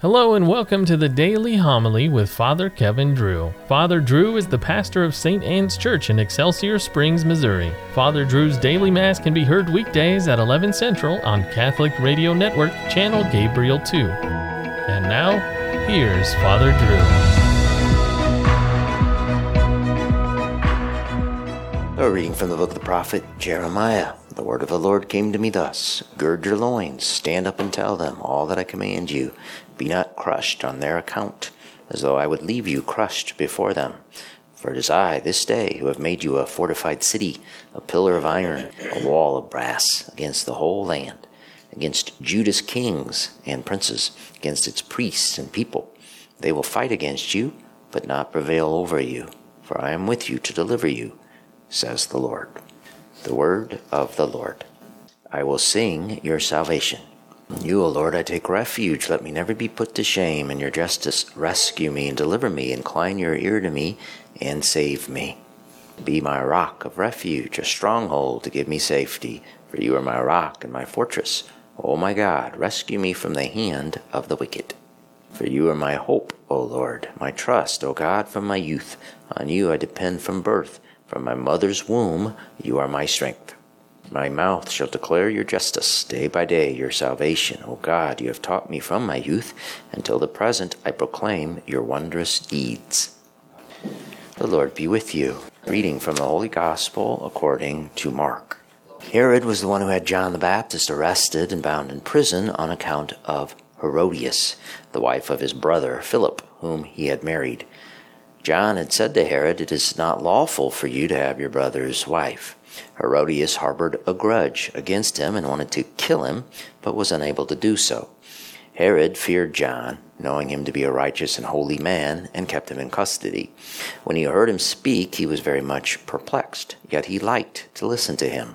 Hello and welcome to the Daily Homily with Father Kevin Drew. Father Drew is the pastor of St. Anne's Church in Excelsior Springs, Missouri. Father Drew's daily mass can be heard weekdays at 11 Central on Catholic Radio Network, channel Gabriel 2. And now, here's Father Drew. A reading from the book of the prophet Jeremiah. The word of the Lord came to me thus Gird your loins, stand up and tell them all that I command you. Be not crushed on their account, as though I would leave you crushed before them. For it is I, this day, who have made you a fortified city, a pillar of iron, a wall of brass, against the whole land, against Judah's kings and princes, against its priests and people. They will fight against you, but not prevail over you, for I am with you to deliver you, says the Lord. The word of the Lord. I will sing your salvation. You, O Lord, I take refuge. Let me never be put to shame. In your justice, rescue me and deliver me. Incline your ear to me and save me. Be my rock of refuge, a stronghold to give me safety. For you are my rock and my fortress. O my God, rescue me from the hand of the wicked. For you are my hope, O Lord, my trust, O God, from my youth. On you I depend from birth. From my mother's womb, you are my strength. My mouth shall declare your justice day by day, your salvation. O God, you have taught me from my youth. Until the present, I proclaim your wondrous deeds. The Lord be with you. Reading from the Holy Gospel according to Mark. Herod was the one who had John the Baptist arrested and bound in prison on account of Herodias, the wife of his brother Philip, whom he had married. John had said to Herod, It is not lawful for you to have your brother's wife. Herodias harbored a grudge against him and wanted to kill him, but was unable to do so. Herod feared John, knowing him to be a righteous and holy man, and kept him in custody. When he heard him speak, he was very much perplexed, yet he liked to listen to him.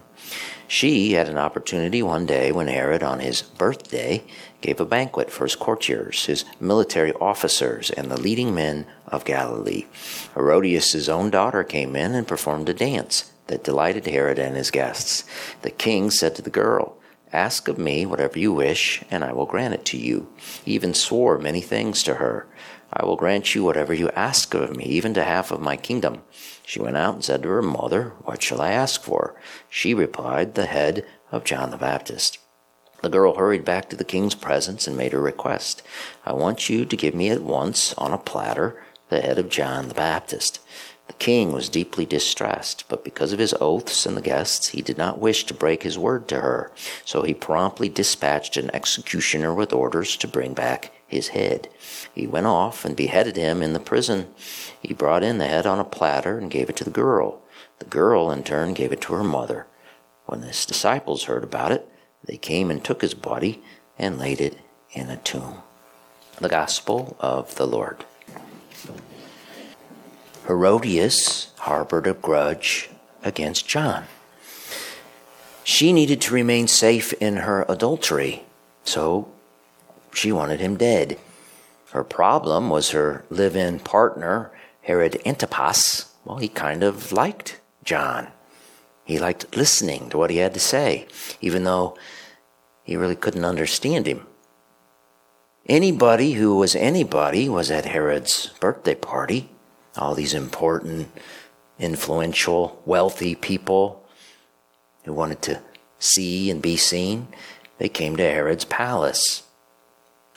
She had an opportunity one day when Herod, on his birthday, gave a banquet for his courtiers, his military officers, and the leading men of Galilee. Herodias' own daughter came in and performed a dance that delighted Herod and his guests. The king said to the girl, Ask of me whatever you wish, and I will grant it to you. He even swore many things to her. I will grant you whatever you ask of me, even to half of my kingdom. She went out and said to her mother, What shall I ask for? She replied, The head of John the Baptist. The girl hurried back to the king's presence and made her request. I want you to give me at once, on a platter, the head of John the Baptist. The king was deeply distressed, but because of his oaths and the guests, he did not wish to break his word to her. So he promptly dispatched an executioner with orders to bring back his head. He went off and beheaded him in the prison. He brought in the head on a platter and gave it to the girl. The girl, in turn, gave it to her mother. When his disciples heard about it, they came and took his body and laid it in a tomb. The Gospel of the Lord. Herodias harbored a grudge against John. She needed to remain safe in her adultery, so she wanted him dead. Her problem was her live in partner, Herod Antipas. Well, he kind of liked John. He liked listening to what he had to say, even though he really couldn't understand him. Anybody who was anybody was at Herod's birthday party. All these important, influential, wealthy people who wanted to see and be seen, they came to Herod's palace.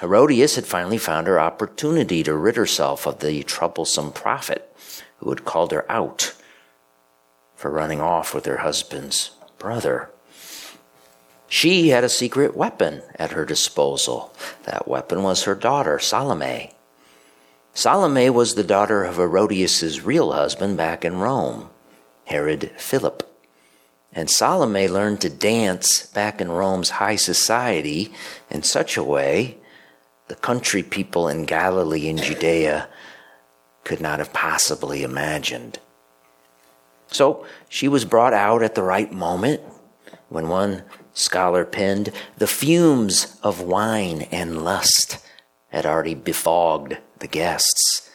Herodias had finally found her opportunity to rid herself of the troublesome prophet who had called her out for running off with her husband's brother. She had a secret weapon at her disposal. That weapon was her daughter, Salome. Salome was the daughter of Herodias' real husband back in Rome, Herod Philip. And Salome learned to dance back in Rome's high society in such a way the country people in Galilee and Judea could not have possibly imagined. So she was brought out at the right moment when one scholar penned, the fumes of wine and lust had already befogged the guests.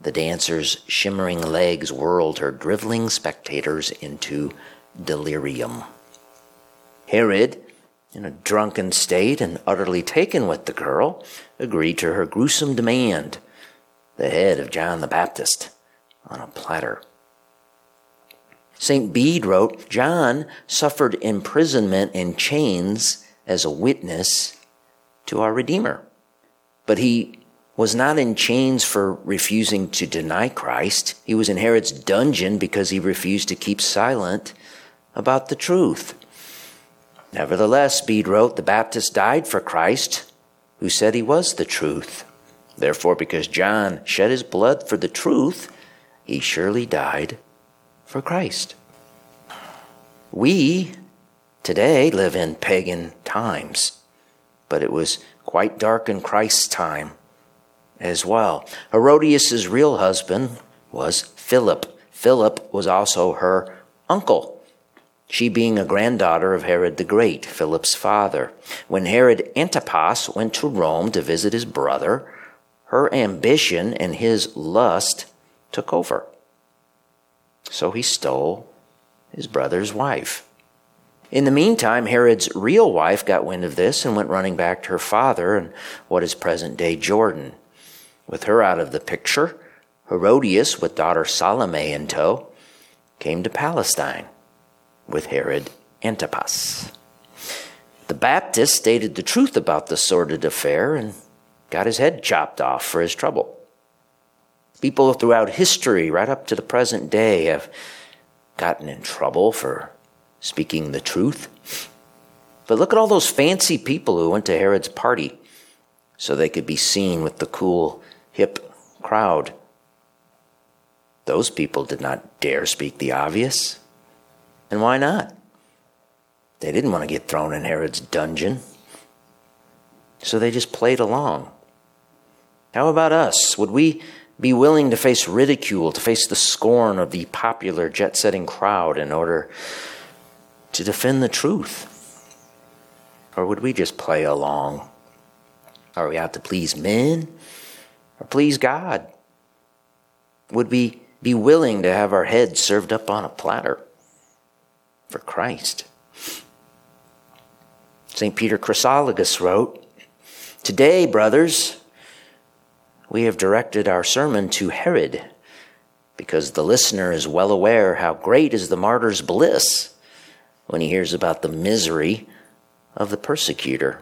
The dancer's shimmering legs whirled her driveling spectators into delirium. Herod in a drunken state and utterly taken with the girl, agreed to her gruesome demand the head of John the Baptist on a platter. St. Bede wrote John suffered imprisonment in chains as a witness to our Redeemer. But he was not in chains for refusing to deny Christ. He was in Herod's dungeon because he refused to keep silent about the truth. Nevertheless, Bede wrote, the Baptist died for Christ, who said he was the truth. Therefore, because John shed his blood for the truth, he surely died for Christ. We today live in pagan times, but it was quite dark in Christ's time as well. Herodias' real husband was Philip. Philip was also her uncle she being a granddaughter of Herod the Great, Philip's father. When Herod Antipas went to Rome to visit his brother, her ambition and his lust took over. So he stole his brother's wife. In the meantime, Herod's real wife got wind of this and went running back to her father in what is present day Jordan. With her out of the picture, Herodias, with daughter Salome in tow, came to Palestine with Herod Antipas. The Baptist stated the truth about the sordid affair and got his head chopped off for his trouble. People throughout history, right up to the present day, have gotten in trouble for speaking the truth. But look at all those fancy people who went to Herod's party so they could be seen with the cool, hip crowd. Those people did not dare speak the obvious. And why not? They didn't want to get thrown in Herod's dungeon. So they just played along. How about us? Would we be willing to face ridicule, to face the scorn of the popular jet setting crowd in order to defend the truth? Or would we just play along? Are we out to please men or please God? Would we be willing to have our heads served up on a platter? for Christ. St. Peter Chrysologus wrote Today, brothers, we have directed our sermon to Herod because the listener is well aware how great is the martyr's bliss when he hears about the misery of the persecutor.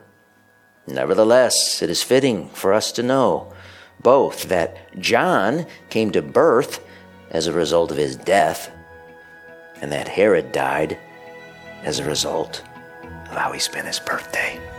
Nevertheless, it is fitting for us to know both that John came to birth as a result of his death and that Herod died as a result of how he spent his birthday.